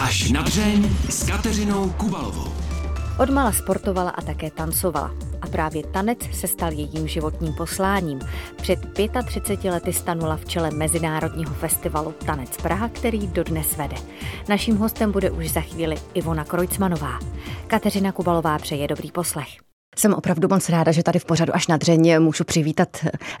Až na dřeň s Kateřinou Kubalovou. Odmala sportovala a také tancovala. A právě tanec se stal jejím životním posláním. Před 35 lety stanula v čele Mezinárodního festivalu Tanec Praha, který dodnes vede. Naším hostem bude už za chvíli Ivona Krojcmanová. Kateřina Kubalová přeje dobrý poslech. Jsem opravdu moc ráda, že tady v pořadu až na dřeně můžu přivítat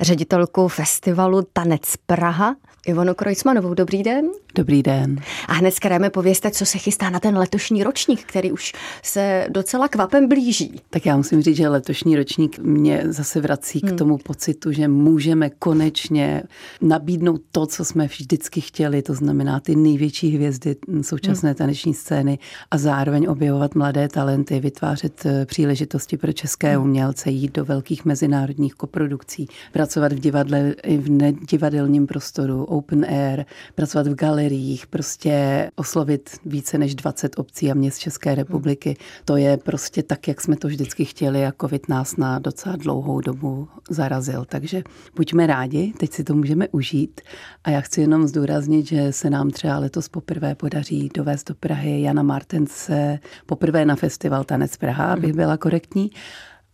ředitelku festivalu Tanec Praha, Ivonu Krojcmanovou. Dobrý den. Dobrý den. A hned zkrajeme pověste, co se chystá na ten letošní ročník, který už se docela kvapem blíží. Tak já musím říct, že letošní ročník mě zase vrací hmm. k tomu pocitu, že můžeme konečně nabídnout to, co jsme vždycky chtěli, to znamená ty největší hvězdy současné hmm. taneční scény a zároveň objevovat mladé talenty, vytvářet eh, příležitosti pro české hmm. umělce, jít do velkých mezinárodních koprodukcí, pracovat v divadle i v nedivadelním prostoru, open air, pracovat v galeriích, prostě oslovit více než 20 obcí a měst České republiky. To je prostě tak, jak jsme to vždycky chtěli a covid nás na docela dlouhou dobu zarazil. Takže buďme rádi, teď si to můžeme užít. A já chci jenom zdůraznit, že se nám třeba letos poprvé podaří dovést do Prahy Jana Martence poprvé na festival Tanec Praha, abych byla korektní.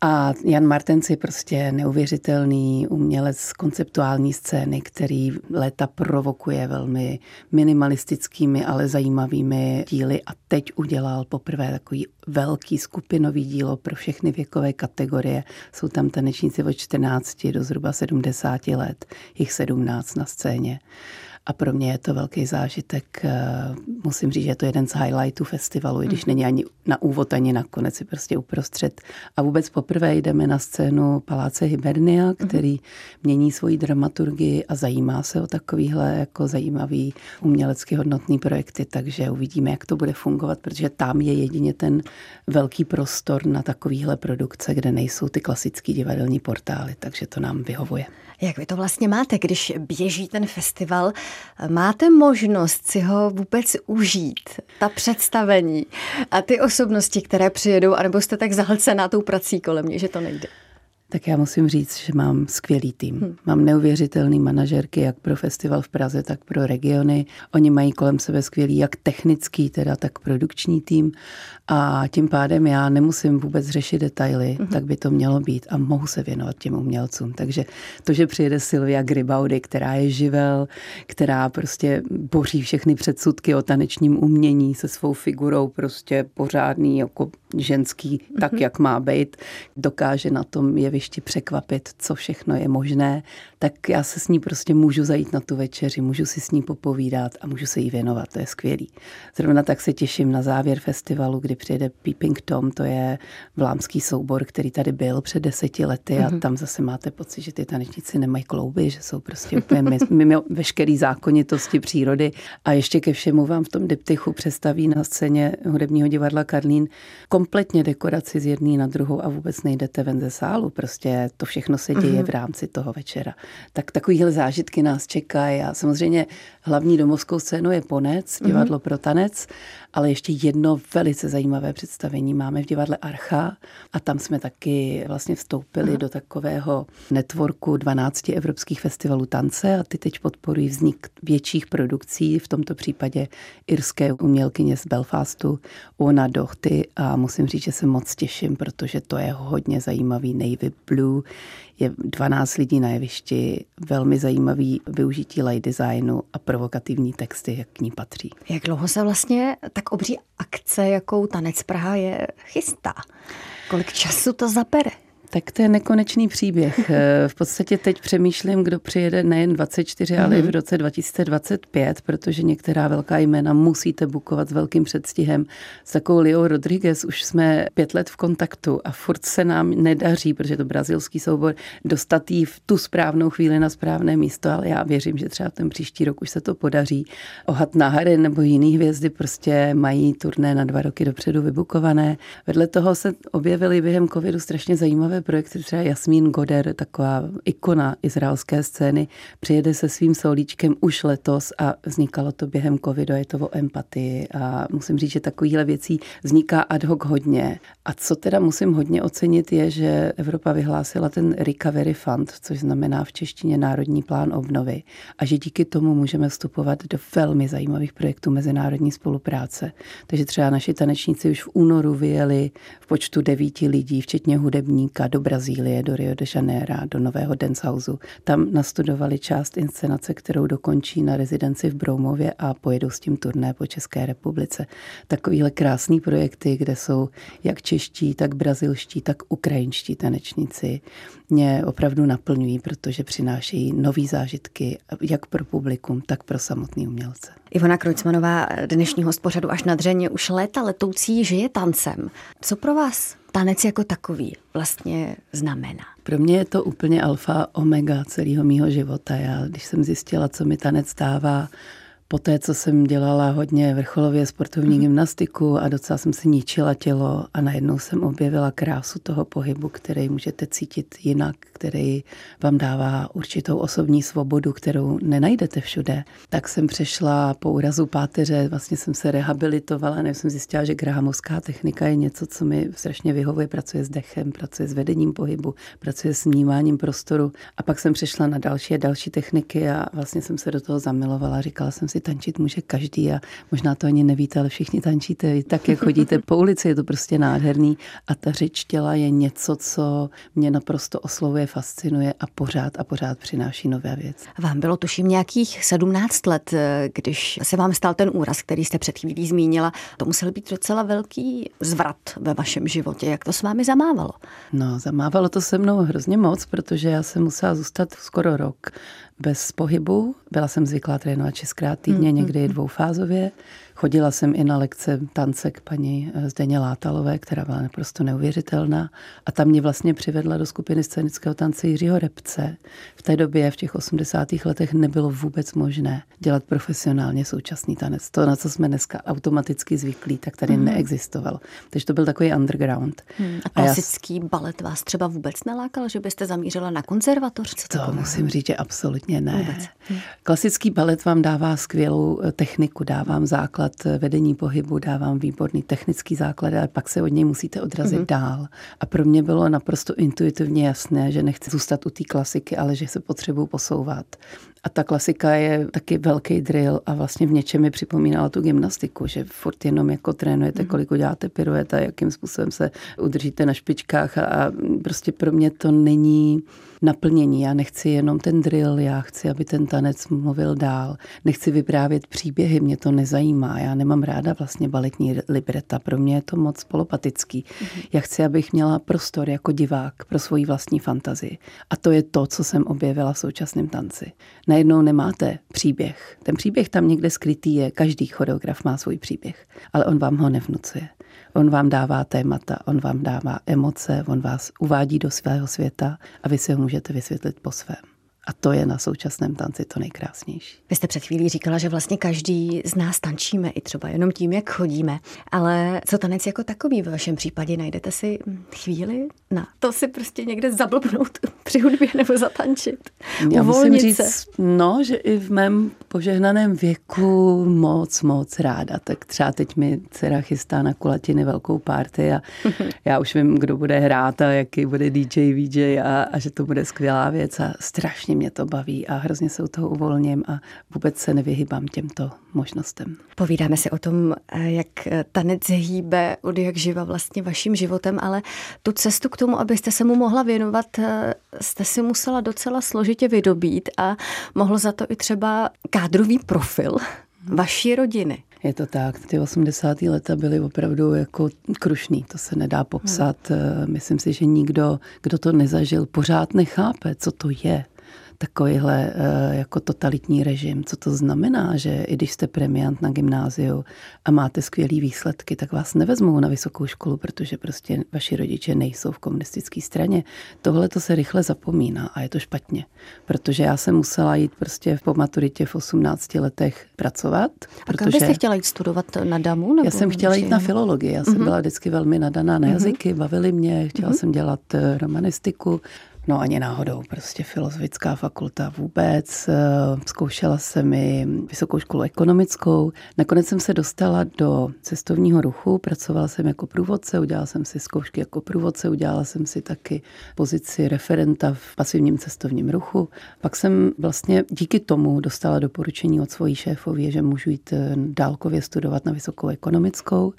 A Jan Martens je prostě neuvěřitelný umělec konceptuální scény, který léta provokuje velmi minimalistickými, ale zajímavými díly a teď udělal poprvé takový velký skupinový dílo pro všechny věkové kategorie. Jsou tam tanečníci od 14 do zhruba 70 let, jich 17 na scéně a pro mě je to velký zážitek. Eh, musím říct, že je to jeden z highlightů festivalu, i když mm. není ani na úvod, ani na konec, je prostě uprostřed. A vůbec poprvé jdeme na scénu Paláce Hibernia, mhm. který mění svoji dramaturgii a zajímá se o takovýhle jako zajímavý umělecky hodnotný projekty, takže uvidíme, jak to bude fungovat, protože tam je jedině ten velký prostor na takovýhle produkce, kde nejsou ty klasické divadelní portály, takže to nám vyhovuje. Jak vy to vlastně máte, když běží ten festival? Máte možnost si ho vůbec užít, ta představení a ty osobnosti, které přijedou, anebo jste tak zahlcená tou prací kolem mě, že to nejde? Tak já musím říct, že mám skvělý tým. Hmm. Mám neuvěřitelný manažerky jak pro festival v Praze, tak pro regiony. Oni mají kolem sebe skvělý jak technický, teda tak produkční tým a tím pádem já nemusím vůbec řešit detaily, hmm. tak by to mělo být a mohu se věnovat těm umělcům. Takže to, že přijede Silvia Gribaudy, která je živel, která prostě boří všechny předsudky o tanečním umění se svou figurou prostě pořádný jako ženský, hmm. tak jak má být, dokáže na tom je jevišti překvapit, co všechno je možné, tak já se s ní prostě můžu zajít na tu večeři, můžu si s ní popovídat a můžu se jí věnovat, to je skvělý. Zrovna tak se těším na závěr festivalu, kdy přijede Peeping Tom, to je vlámský soubor, který tady byl před deseti lety a mm-hmm. tam zase máte pocit, že ty tanečníci nemají klouby, že jsou prostě úplně mimo veškerý zákonitosti přírody a ještě ke všemu vám v tom diptychu představí na scéně hudebního divadla Karlín kompletně dekoraci z jedné na druhou a vůbec nejdete ven ze sálu, prostě to všechno se děje mm-hmm. v rámci toho večera. Tak takovýhle zážitky nás čekají a samozřejmě hlavní domovskou scénu je Ponec, mhm. divadlo mm-hmm. pro tanec, ale ještě jedno velice zajímavé představení máme v divadle Archa a tam jsme taky vlastně vstoupili mm-hmm. do takového networku 12 evropských festivalů tance a ty teď podporují vznik větších produkcí, v tomto případě irské umělkyně z Belfastu, Ona Dochty a musím říct, že se moc těším, protože to je hodně zajímavý Navy Blue. Je 12 lidí na jevišti, velmi zajímavý využití light designu a provokativní texty, jak k ní patří. Jak dlouho se vlastně tak obří akce, jakou Tanec Praha je, chystá? Kolik času to zabere? Tak to je nekonečný příběh. Eh, v podstatě teď přemýšlím, kdo přijede nejen 24, ale i v mhm. roce 2025, protože některá velká jména musíte bukovat s velkým předstihem. S takovou Leo Rodriguez už jsme pět let v kontaktu a furt se nám nedaří, protože to brazilský soubor, dostat jí v tu správnou chvíli na správné místo, ale já věřím, že třeba ten příští rok už se to podaří. Ohat Nahary nebo jiný hvězdy prostě mají turné na dva roky dopředu vybukované. Vedle toho se objevily během covidu strašně zajímavé projekty, třeba Jasmín Goder, taková ikona izraelské scény, přijede se svým soulíčkem už letos a vznikalo to během covidu, je to o empatii a musím říct, že takovýhle věcí vzniká ad hoc hodně. A co teda musím hodně ocenit je, že Evropa vyhlásila ten Recovery Fund, což znamená v češtině Národní plán obnovy a že díky tomu můžeme vstupovat do velmi zajímavých projektů mezinárodní spolupráce. Takže třeba naši tanečníci už v únoru vyjeli v počtu devíti lidí, včetně hudebníka, do Brazílie, do Rio de Janeiro, do nového dance houseu. Tam nastudovali část inscenace, kterou dokončí na rezidenci v Broumově a pojedou s tím turné po České republice. Takovýhle krásný projekty, kde jsou jak čeští, tak brazilští, tak ukrajinští tanečníci, mě opravdu naplňují, protože přinášejí nové zážitky jak pro publikum, tak pro samotný umělce. Ivona Krojcmanová, dnešní host pořadu až na dřeně, už léta letoucí žije tancem. Co pro vás tanec jako takový vlastně znamená? Pro mě je to úplně alfa omega celého mýho života. Já, když jsem zjistila, co mi tanec dává, po té, co jsem dělala hodně vrcholově sportovní mm. gymnastiku a docela jsem si ničila tělo a najednou jsem objevila krásu toho pohybu, který můžete cítit jinak, který vám dává určitou osobní svobodu, kterou nenajdete všude. Tak jsem přešla po úrazu páteře, vlastně jsem se rehabilitovala, než jsem zjistila, že grahamovská technika je něco, co mi strašně vyhovuje, pracuje s dechem, pracuje s vedením pohybu, pracuje s vnímáním prostoru. A pak jsem přešla na další a další techniky a vlastně jsem se do toho zamilovala. Říkala jsem si, tančit může každý a možná to ani nevíte, ale všichni tančíte tak, jak chodíte po ulici, je to prostě nádherný a ta řeč těla je něco, co mě naprosto oslovuje, fascinuje a pořád a pořád přináší nové věci. Vám bylo tuším nějakých 17 let, když se vám stal ten úraz, který jste před chvílí zmínila. To musel být docela velký zvrat ve vašem životě. Jak to s vámi zamávalo? No, zamávalo to se mnou hrozně moc, protože já jsem musela zůstat skoro rok bez pohybu. Byla jsem zvyklá trénovat šestkrát týdně, mm, někdy dvoufázově. Chodila jsem i na lekce tance k paní eh, Zdeně Látalové, která byla naprosto neuvěřitelná. A tam mě vlastně přivedla do skupiny scénického tance Jiřího Repce. V té době, v těch 80. letech, nebylo vůbec možné dělat profesionálně současný tanec. To, na co jsme dneska automaticky zvyklí, tak tady mm. neexistovalo. Takže to byl takový underground. Mm. A klasický a já... balet vás třeba vůbec nelákal, že byste zamířila na konzervatoř? Co to, to musím říct, že absolutně ne. Vůbec. Mm. Klasický balet vám dává skvělou eh, techniku, dávám základ základ vedení pohybu, dávám výborný technický základ, ale pak se od něj musíte odrazit mm-hmm. dál. A pro mě bylo naprosto intuitivně jasné, že nechci zůstat u té klasiky, ale že se potřebuji posouvat. A ta klasika je taky velký drill a vlastně v něčem mi připomínala tu gymnastiku, že furt jenom jako trénujete, mhm. kolik uděláte piruet a jakým způsobem se udržíte na špičkách a, a prostě pro mě to není naplnění. Já nechci jenom ten drill, já chci, aby ten tanec mluvil dál. Nechci vyprávět příběhy, mě to nezajímá. Já nemám ráda vlastně baletní libreta, pro mě je to moc polopatický. Mm-hmm. Já chci, abych měla prostor jako divák pro svoji vlastní fantazii. A to je to, co jsem objevila v současném tanci. Najednou nemáte příběh. Ten příběh tam někde skrytý je, každý choreograf má svůj příběh, ale on vám ho nevnucuje. On vám dává témata, on vám dává emoce, on vás uvádí do svého světa a vy si ho můžete vysvětlit po svém. A to je na současném tanci to nejkrásnější. Vy jste před chvílí říkala, že vlastně každý z nás tančíme, i třeba jenom tím, jak chodíme. Ale co tanec jako takový v vašem případě? Najdete si chvíli na to si prostě někde zablbnout při hudbě nebo zatančit? Já musím říct, no, že i v mém požehnaném věku moc, moc ráda. Tak třeba teď mi dcera chystá na kulatiny velkou party a já už vím, kdo bude hrát a jaký bude DJ, VJ a, a že to bude skvělá věc a strašně strašně mě to baví a hrozně se u toho uvolním a vůbec se nevyhybám těmto možnostem. Povídáme si o tom, jak tanec hýbe od jak živa vlastně vaším životem, ale tu cestu k tomu, abyste se mu mohla věnovat, jste si musela docela složitě vydobít a mohlo za to i třeba kádrový profil vaší rodiny. Je to tak, ty 80. leta byly opravdu jako krušný, to se nedá popsat. Hmm. Myslím si, že nikdo, kdo to nezažil, pořád nechápe, co to je takovýhle uh, jako totalitní režim. Co to znamená, že i když jste premiant na gymnáziu a máte skvělý výsledky, tak vás nevezmou na vysokou školu, protože prostě vaši rodiče nejsou v komunistické straně. Tohle to se rychle zapomíná a je to špatně, protože já jsem musela jít prostě po maturitě v 18 letech pracovat. A kam byste chtěla jít studovat na DAMu? Nebo já jsem chtěla jít na filologii. Já jsem mm-hmm. byla vždycky velmi nadaná na mhm. jazyky, bavily mě, chtěla mm-hmm. jsem dělat eh, romanistiku. No ani náhodou, prostě filozofická fakulta vůbec. Eh, zkoušela jsem i vysokou školu ekonomickou. Nakonec jsem se dostala do cestovního ruchu, pracovala jsem jako průvodce, udělala jsem si zkoušky jako průvodce, udělala jsem si taky pozici referenta v pasivním cestovním ruchu. Pak jsem vlastně díky tomu dostala doporučení od svojí šéfově, že můžu jít eh, dálkově studovat na vysokou ekonomickou.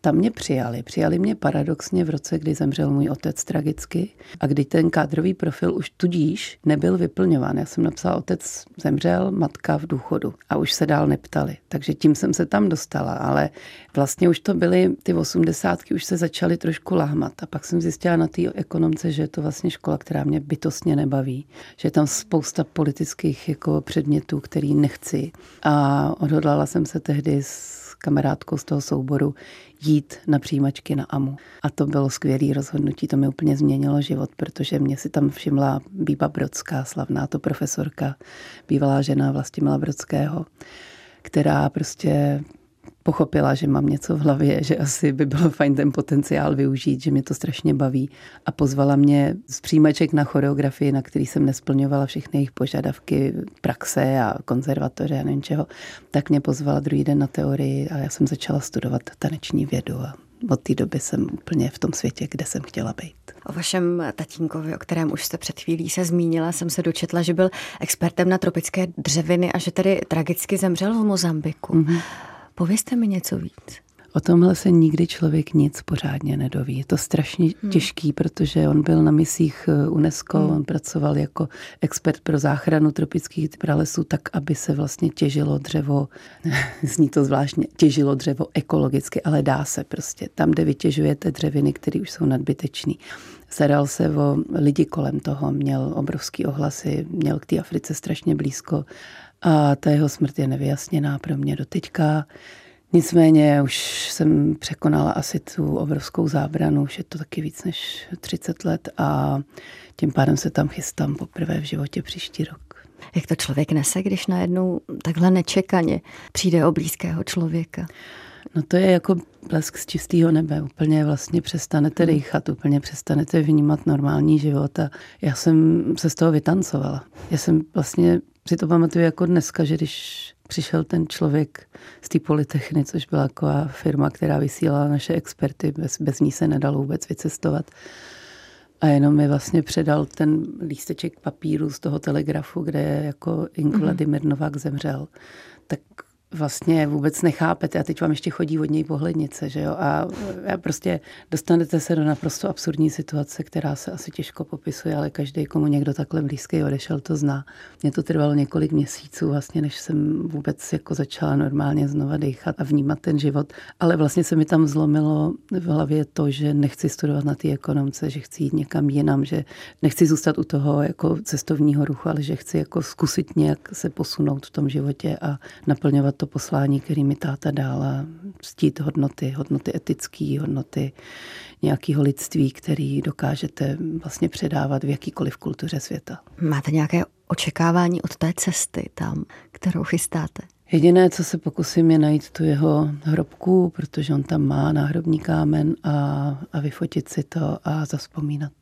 Tam mě přijali. Přijali mě paradoxně v roce, kdy zemřel můj otec tragicky a kdy ten kádrový profil už tudíž nebyl vyplňován. Já jsem napsala, otec zemřel, matka v důchodu a už se dál neptali. Takže tím jsem se tam dostala, ale vlastně už to byly ty osmdesátky, už se začaly trošku lahmat. A pak jsem zjistila na té ekonomce, že je to vlastně škola, která mě bytostně nebaví. Že je tam spousta politických jako předmětů, který nechci. A odhodlala jsem se tehdy s kamarádkou z toho souboru jít na přijímačky na AMU. A to bylo skvělé rozhodnutí, to mi úplně změnilo život, protože mě si tam všimla Bíba Brodská, slavná to profesorka, bývalá žena Vlastimila Brodského, která prostě pochopila, že mám něco v hlavě, že asi by bylo fajn ten potenciál využít, že mě to strašně baví a pozvala mě z přijímaček na choreografii, na který jsem nesplňovala všechny jejich požadavky, praxe a konzervatoře a nevím čeho, tak mě pozvala druhý den na teorii a já jsem začala studovat taneční vědu a od té doby jsem úplně v tom světě, kde jsem chtěla být. O vašem tatínkovi, o kterém už jste před chvílí se zmínila, jsem se dočetla, že byl expertem na tropické dřeviny a že tedy tragicky zemřel v Mozambiku. Mm-hmm. Povězte mi něco víc. O tomhle se nikdy člověk nic pořádně nedoví. Je to strašně hmm. těžký, protože on byl na misích eh, UNESCO, hmm. on pracoval jako expert pro záchranu tropických pralesů, tak, aby se vlastně těžilo dřevo, zní to zvláštně, těžilo dřevo ekologicky, ale dá se prostě. Tam, kde vytěžujete dřeviny, které už jsou nadbytečné. Staral se o lidi kolem toho, měl obrovský ohlasy, měl k té Africe strašně blízko a ta jeho smrt je nevyjasněná pro mě doteďka. Nicméně už jsem překonala asi tu obrovskou zábranu, už je to taky víc než 30 let a tím pádem se tam chystám poprvé v životě příští rok. Jak to člověk nese, když najednou takhle nečekaně přijde o blízkého člověka? No to je jako blesk z čistého nebe. Úplně vlastně přestanete hmm. dýchat, úplně přestanete vnímat normální život a já jsem se z toho vytancovala. Já jsem vlastně si to pamatuju jako dneska, že když přišel ten člověk z té Polytechny, což byla taková firma, která vysílala naše experty, bez, bez ní se nedalo vůbec vycestovat. A jenom mi vlastně předal ten lísteček papíru z toho telegrafu, kde jako Ink mhm. Vladimir Novák zemřel. Tak vlastně vůbec nechápete a teď vám ještě chodí od něj pohlednice, že jo? A prostě dostanete se do naprosto absurdní situace, která se asi těžko popisuje, ale každý, komu někdo takhle blízký odešel, to zná. Mně to trvalo několik měsíců vlastně, než jsem vůbec jako začala normálně znova dýchat a vnímat ten život. Ale vlastně se mi tam zlomilo v hlavě to, že nechci studovat na té ekonomce, že chci jít někam jinam, že nechci zůstat u toho jako cestovního ruchu, ale že chci jako zkusit nějak se posunout v tom životě a naplňovat to poslání, který mi táta dala, ctít hodnoty, hodnoty etické, hodnoty nějakého lidství, který dokážete vlastně předávat v jakýkoliv kultuře světa. Máte nějaké očekávání od té cesty tam, kterou chystáte? Jediné, co se pokusím, je najít tu jeho hrobku, protože on tam má náhrobní kámen a, a vyfotit si to a zaspomínat.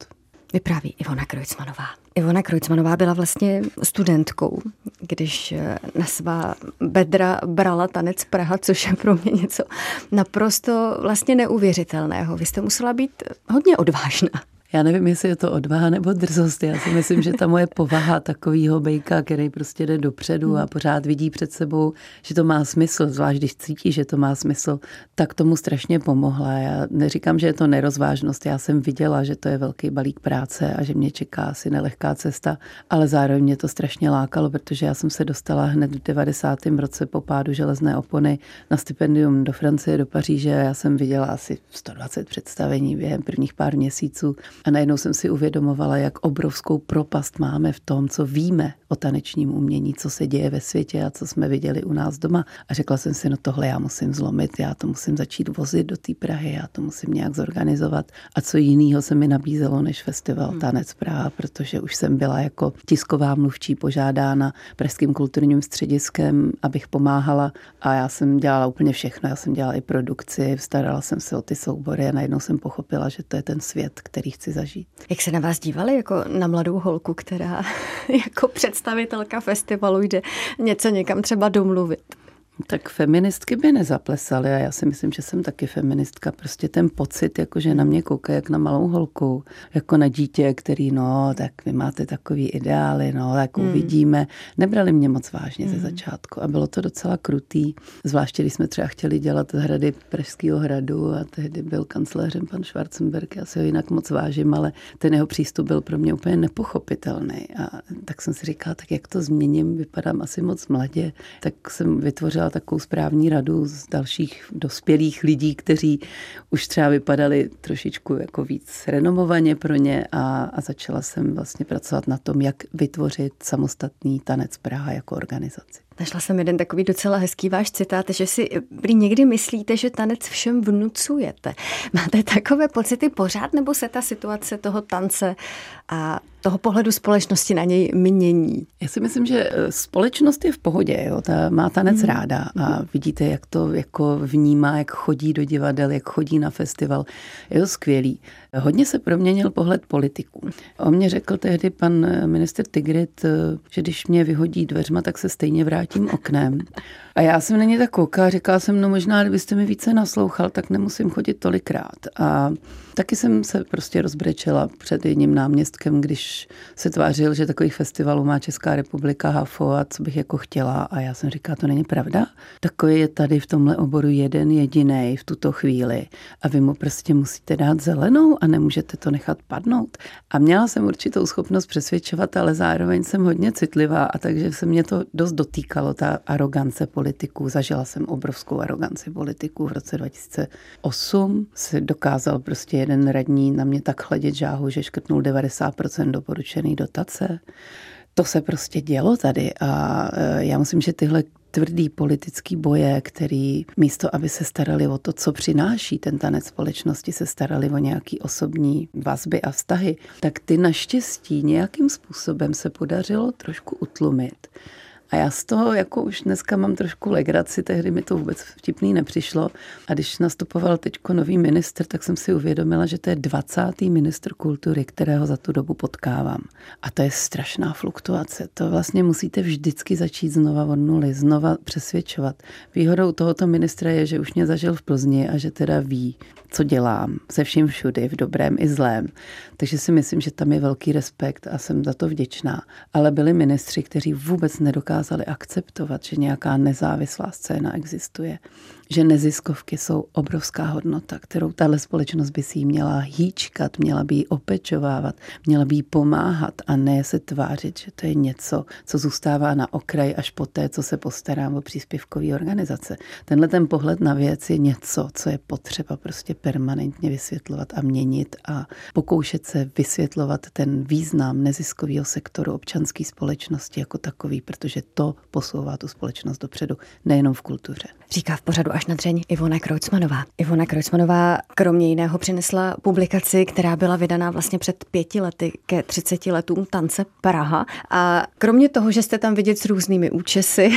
Vypráví Ivona Krojcmanová. Ivona Krojcmanová byla vlastně studentkou, když eh, na svá bedra brala tanec Praha, což je pro mě něco naprosto vlastně neuvěřitelného. Vy jste musela být hodně odvážná. Já nevím, jestli je to odvaha nebo drzost. Já si myslím, že ta moje povaha takového bejka, který prostě jde dopředu a pořád vidí před sebou, že to má smysl, zvlášť když cítí, že to má smysl, tak tomu strašně pomohla. Já neříkám, že je to nerozvážnost. Já jsem viděla, že to je velký balík práce a že mě čeká asi nelehká cesta, ale zároveň mě to strašně lákalo, protože já jsem se dostala hned v 90. roce po pádu železné opony na stipendium do Francie, do Paříže. Já jsem viděla asi 120 představení během prvních pár měsíců A najednou jsem si uvědomovala, jak obrovskou propast máme v tom, co víme o tanečním umění, co se děje ve světě a co jsme viděli u nás doma. A řekla jsem si, no tohle já musím zlomit, já to musím začít vozit do té Prahy, já to musím nějak zorganizovat. A co jiného se mi nabízelo než festival hmm. Tanec Praha, protože už jsem byla jako tisková mluvčí požádána Pražským kulturním střediskem, abych pomáhala a já jsem dělala úplně všechno. Já jsem dělala i produkci, starala jsem se o ty soubory a najednou jsem pochopila, že to je ten svět, který chci zažít. Jak se na vás dívali jako na mladou holku, která jako představitelka festivalu jde něco někam třeba domluvit? Tak feministky by nezaplesaly a já si myslím, že jsem taky feministka. Prostě ten pocit, jako že na mě kouká jak na malou holku, jako na dítě, který, no, tak vy máte takový ideály, no, tak hmm. uvidíme. Nebrali mě moc vážně hmm. ze začátku a bylo to docela krutý, zvláště když jsme třeba chtěli dělat hrady Pražského hradu a tehdy byl kancléřem pan Schwarzenberg, já si ho jinak moc vážím, ale ten jeho přístup byl pro mě úplně nepochopitelný a tak jsem si říkala, tak jak to změním, vypadám asi moc mladě, tak jsem vytvořila udělala takovou správní radu z dalších dospělých lidí, kteří už třeba vypadali trošičku jako víc renomovaně pro ně a, a začala jsem vlastně pracovat na tom, jak vytvořit samostatný tanec Praha jako organizaci. Našla jsem jeden takový docela hezký váš citát, že si prý někdy myslíte, že tanec všem vnucujete. Máte takové pocity pořád, nebo se ta situace toho tance a toho pohledu společnosti na něj mění? Já si myslím, že eh, společnost je v pohodě, jo? Ta má tanec mm. ráda a vidíte, jak to jako vnímá, jak chodí do divadel, jak chodí na festival. Je to skvělý. Hodně se proměnil pohled politiků. On mě řekl tehdy pan minister Tigrit, eh, že když mě vyhodí dveřma, tak se stejně vrátím oknem. A já jsem na ně tak koukala, říkala jsem, no možná, kdybyste mi více naslouchal, tak nemusím chodit tolikrát. A taky jsem se prostě rozbrečela před jedním náměstkem, když se tvářil, že takových festivalů má Česká republika HAFO a co bych jako chtěla. A já jsem říkala, to není pravda. Takový je tady v tomhle oboru jeden jediný v tuto chvíli. A vy mu prostě musíte dát zelenou a nemůžete to nechat padnout. A měla jsem určitou schopnost přesvědčovat, ale zároveň jsem hodně citlivá a takže se mě to dost dotýkalo, ta arogance politiků. Zažila jsem obrovskou aroganci politiků v roce 2008. Se dokázal prostě jeden radní na mě tak chladit žáhu, že škrtnul 90% doporučený dotace. To se prostě dělo tady a e, já myslím, že tyhle tvrdý politický boje, který místo, aby se starali o to, co přináší ten tanec společnosti, se starali o nějaký osobní vazby a vztahy, tak ty naštěstí nějakým způsobem se podařilo trošku utlumit. A já z toho jako už dneska mám trošku legraci, tehdy mi to vůbec vtipný nepřišlo. A když nastupoval teďko nový minister, tak jsem si uvědomila, že to je 20. minister kultury, kterého za tu dobu potkávám. A to je strašná fluktuace. To vlastně musíte vždycky začít znova od nuly, znova přesvědčovat. Výhodou tohoto ministra je, že už mě zažil v Plzni a že teda ví, co dělám, se vším všudy, v dobrém i zlém. Takže si myslím, že tam je velký respekt a jsem za to vděčná. Ale byli ministři, kteří vůbec nedokázali akceptovat, že nějaká nezávislá scéna existuje že neziskovky jsou obrovská hodnota, kterou tahle společnost by si měla hýčkat, měla by jí opečovávat, měla by jí pomáhat a ne se tvářit, že to je něco, co zůstává na okraji až po té, co se postarám o příspěvkové organizace. Tenhle ten pohled na věc je něco, co je potřeba prostě permanentně vysvětlovat a měnit a pokoušet se vysvětlovat ten význam neziskového sektoru občanské společnosti jako takový, protože to posouvá tu společnost dopředu, nejenom v kultuře. Říká v pořadu až na dřeň Ivona Krojcmanová. Ivona Krojcmanová kromě jiného přinesla publikaci, která byla vydaná vlastně před pěti lety ke 30 letům tance Praha. A kromě toho, že jste tam vidět s různými účesy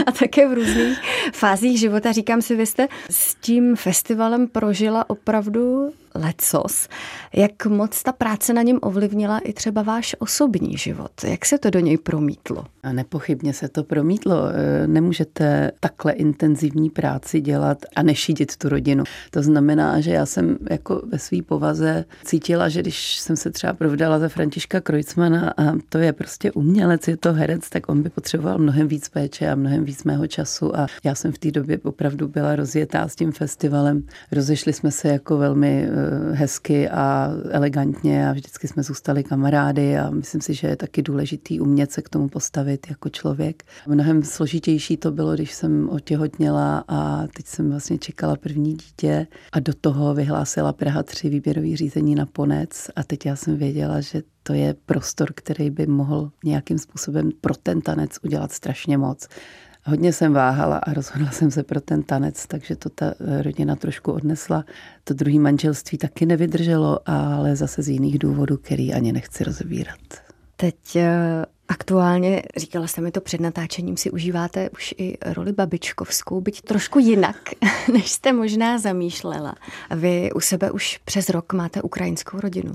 a také v různých fázích života, říkám si, vy jste s tím festivalem prožila opravdu lecos. Jak moc ta práce na něm ovlivnila i třeba váš osobní život? Jak se to do něj promítlo? A nepochybně se to promítlo. E, nemůžete takhle intenzivní práci dělat a nešídit tu rodinu. To znamená, že já jsem jako ve své povaze cítila, že když jsem se třeba provdala za Františka Krojcmana a to je prostě umělec, je to herec, tak on by potřeboval mnohem víc péče a mnohem víc mého času a já jsem v té době opravdu byla rozjetá s tím festivalem. Rozešli jsme se jako velmi hezky a elegantně a vždycky jsme zůstali kamarády a myslím si, že je taky důležitý umět se k tomu postavit jako člověk. Mnohem složitější to bylo, když jsem otěhotněla a teď jsem vlastně čekala první dítě a do toho vyhlásila Praha 3 výběrový řízení na Ponec a teď já jsem věděla, že to je prostor, který by mohl nějakým způsobem pro ten tanec udělat strašně moc. Hodně jsem váhala a rozhodla jsem se pro ten tanec, takže to ta rodina trošku odnesla. To druhé manželství taky nevydrželo, ale zase z jiných důvodů, který ani nechci rozebírat. Teď eh, Aktuálně, říkala jste mi to před natáčením, si užíváte už i roli babičkovskou, byť trošku jinak, než jste možná zamýšlela. Vy u sebe už přes rok máte ukrajinskou rodinu.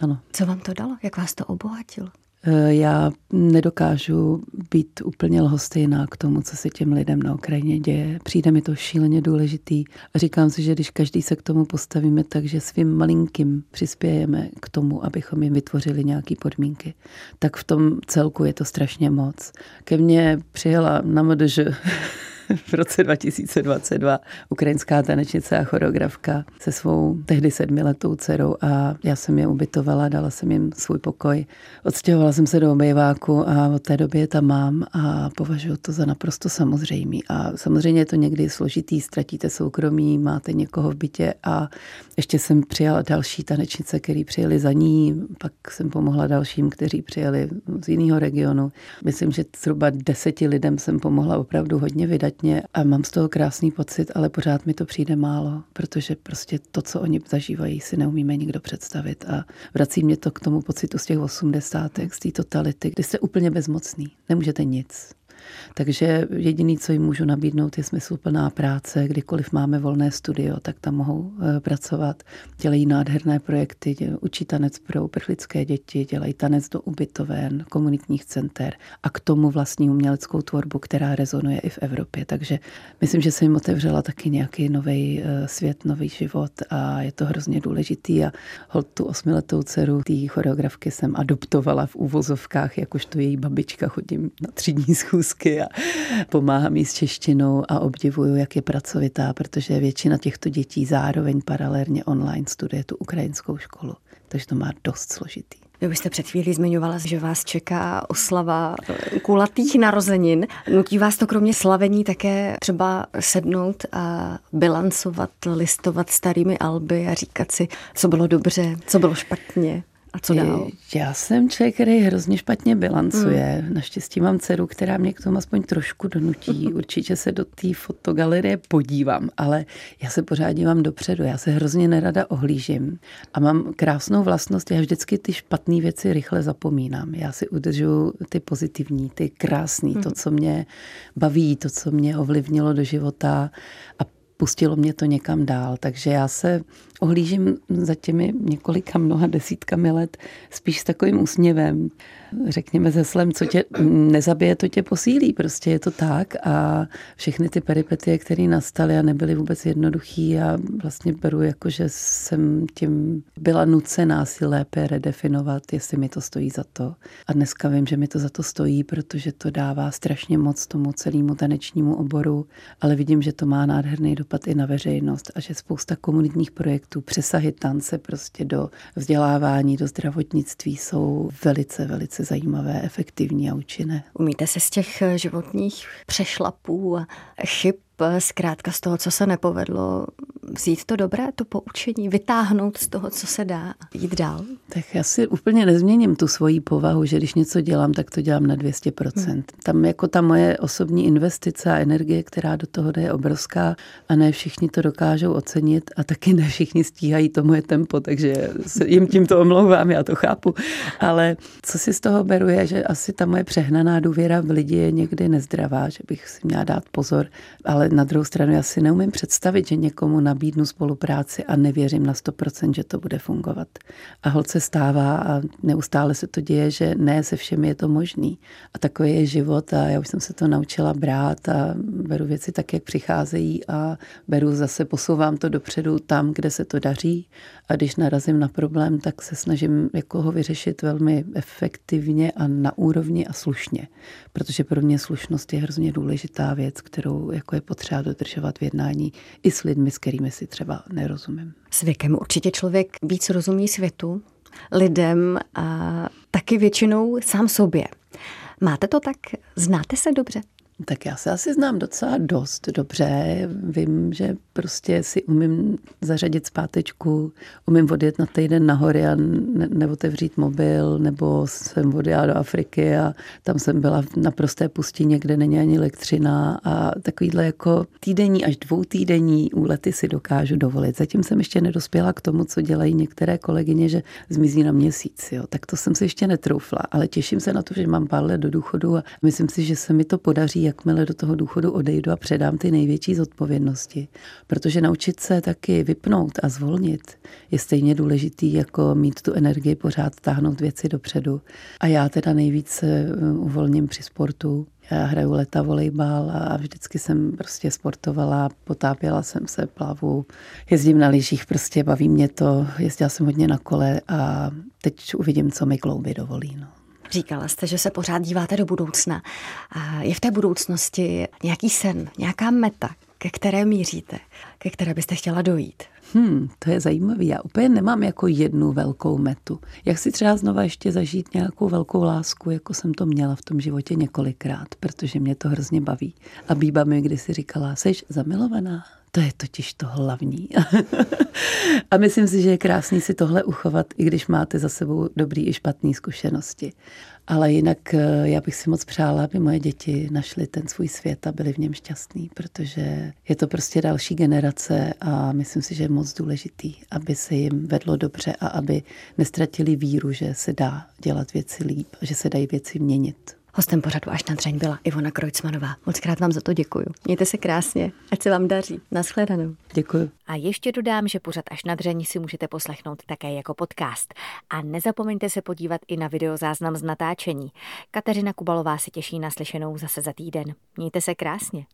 Ano. Co vám to dalo? Jak vás to obohatilo? Eh, já nedokážu být úplně lhostejná k tomu, co se těm lidem na Ukrajině děje. Přijde mi to šíleně důležitý a říkám si, že když každý se k tomu postavíme tak, že svým malinkým přispějeme k tomu, abychom jim vytvořili nějaké podmínky, tak v tom celku je to strašně moc. Ke mně přijela na MDŽ v roce 2022 ukrajinská tanečnice a choreografka se svou tehdy sedmiletou dcerou a já jsem je ubytovala, dala jsem jim svůj pokoj. Odstěhovala jsem se do obejváku a od té doby je tam mám a považuji to za naprosto samozřejmý. A samozřejmě je to někdy složitý, ztratíte soukromí, máte někoho v bytě a ještě jsem přijala další tanečnice, který přijeli za ní, pak jsem pomohla dalším, kteří přijeli z jiného regionu. Myslím, že zhruba deseti lidem jsem pomohla opravdu hodně vydat špatně a mám z toho krásný pocit, ale pořád mi to přijde málo, protože prostě to, co oni zažívají, si neumíme nikdo představit a vrací mě to k tomu pocitu z těch osmdesátek, z té totality, kdy jste úplně bezmocný, nemůžete nic. Takže jediný, co jim můžu nabídnout, je smysluplná práce. Kdykoliv máme volné studio, tak tam mohou eh, pracovat. Dělají nádherné projekty, učí tanec pro uprchlické děti, dělají tanec do ubytoven, komunitních center a k tomu vlastní uměleckou tvorbu, která rezonuje i v Evropě. Takže myslím, že se jim otevřela taky nějaký nový eh, svět, nový život a je to hrozně důležitý. A hold tu osmiletou dceru té choreografky jsem adoptovala v úvozovkách, jakožto její babička, chodím na třídní schůzky česky a pomáhám jí s češtinou a obdivuju, jak je pracovitá, protože většina těchto dětí zároveň paralelně online studuje tu ukrajinskou školu. Takže to má dost složitý. Vy byste před chvílí zmiňovala, že vás čeká oslava kulatých narozenin. Nutí vás to kromě slavení také třeba sednout a bilancovat, listovat starými alby a říkat si, co bylo dobře, co bylo špatně? A co dál? Já jsem člověk, který hrozně špatně bilancuje. Hmm. Naštěstí mám dceru, která mě k tomu aspoň trošku donutí. Určitě se do té fotogalerie podívám, ale já se pořád dívám dopředu. Já se hrozně nerada ohlížím. A mám krásnou vlastnost, já vždycky ty špatné věci rychle zapomínám. Já si udržu ty pozitivní, ty krásné, hmm. to, co mě baví, to, co mě ovlivnilo do života a pustilo mě to někam dál. Takže já se ohlížím za těmi několika mnoha desítkami let spíš s takovým úsměvem. Řekněme se slem, co tě nezabije, to tě posílí. Prostě je to tak a všechny ty peripetie, které nastaly a nebyly vůbec jednoduchý a vlastně beru jako, že jsem tím byla nucená si lépe redefinovat, jestli mi to stojí za to. A dneska vím, že mi to za to stojí, protože to dává strašně moc tomu celému tanečnímu oboru, ale vidím, že to má nádherný dopad i na veřejnost a že spousta komunitních projektů přesahy tance prostě do vzdělávání, do zdravotnictví jsou velice, velice zajímavé, efektivní a účinné. Umíte se z těch životních přešlapů a chyb zkrátka z toho, co se nepovedlo, vzít to dobré, to poučení, vytáhnout z toho, co se dá jít dál? Tak já si úplně nezměním tu svoji povahu, že když něco dělám, tak to dělám na 200%. Hmm. Tam jako ta moje osobní investice a energie, která do toho jde, je obrovská a ne všichni to dokážou ocenit a taky ne všichni stíhají to moje tempo, takže jim tím to omlouvám, já to chápu. Ale co si z toho beru je, že asi ta moje přehnaná důvěra v lidi je někdy nezdravá, že bych si měla dát pozor, ale na druhou stranu já si neumím představit, že někomu nabídnu spolupráci a nevěřím na 100%, že to bude fungovat. A holce stává a neustále se to děje, že ne se všemi je to možný. A takový je život a já už jsem se to naučila brát a beru věci tak, jak přicházejí a beru zase, posouvám to dopředu tam, kde se to daří a když narazím na problém, tak se snažím jako ho vyřešit velmi efektivně a na úrovni a slušně. Protože pro mě slušnost je hrozně důležitá věc, kterou jako je potřeba dodržovat v jednání i s lidmi, s kterými si třeba nerozumím. S věkem určitě člověk víc rozumí světu, lidem a taky většinou sám sobě. Máte to tak? Znáte se dobře? Tak já se asi znám docela dost dobře. Vím, že prostě si umím zařadit zpátečku, umím odjet na týden na hory a ne- neotevřít mobil, nebo jsem odjela do Afriky a tam jsem byla na prosté pustině, kde není ani elektřina a takovýhle jako týdenní až dvou týdenní úlety si dokážu dovolit. Zatím jsem ještě nedospěla k tomu, co dělají některé kolegyně, že zmizí na měsíc. Jo. Tak to jsem si ještě netroufla, ale těším se na to, že mám pár let do důchodu a myslím si, že se mi to podaří, jakmile do toho důchodu odejdu a předám ty největší zodpovědnosti. Protože naučit se taky vypnout a zvolnit je stejně důležitý, jako mít tu energii pořád táhnout věci dopředu. A já teda nejvíc uvolním při sportu. Já hraju leta volejbal a vždycky jsem prostě sportovala, potápěla jsem se, plavu, jezdím na lyžích, prostě baví mě to, jezdila jsem hodně na kole a teď uvidím, co mi klouby dovolí. No. Říkala jste, že se pořád díváte do budoucna. Je v té budoucnosti nějaký sen, nějaká meta, ke které míříte, ke které byste chtěla dojít? Hmm, to je zajímavé. Já úplně nemám jako jednu velkou metu. Jak si třeba znova ještě zažít nějakou velkou lásku, jako jsem to měla v tom životě několikrát, protože mě to hrozně baví. A Bíba mi kdysi říkala, jsi zamilovaná? To je totiž to hlavní. a myslím si, že je krásný si tohle uchovat, i když máte za sebou dobrý i špatné zkušenosti. Ale jinak eh, já bych si moc přála, aby moje děti našly ten svůj svět a byli v něm šťastní, protože je to prostě další generace a myslím si, že je moc důležitý, aby se jim vedlo dobře a aby nestratili víru, že se dá dělat věci líp, že se dají věci měnit. Hostem pořadu až na dřeň byla Ivona Krojcmanová. Moc krát vám za to děkuju. Mějte se krásně, ať se vám daří. Naschledanou. Děkuji. A ještě dodám, že pořad až na dřeň si můžete poslechnout také jako podcast. A nezapomeňte se podívat i na videozáznam z natáčení. Kateřina Kubalová se těší na slyšenou zase za týden. Mějte se krásně.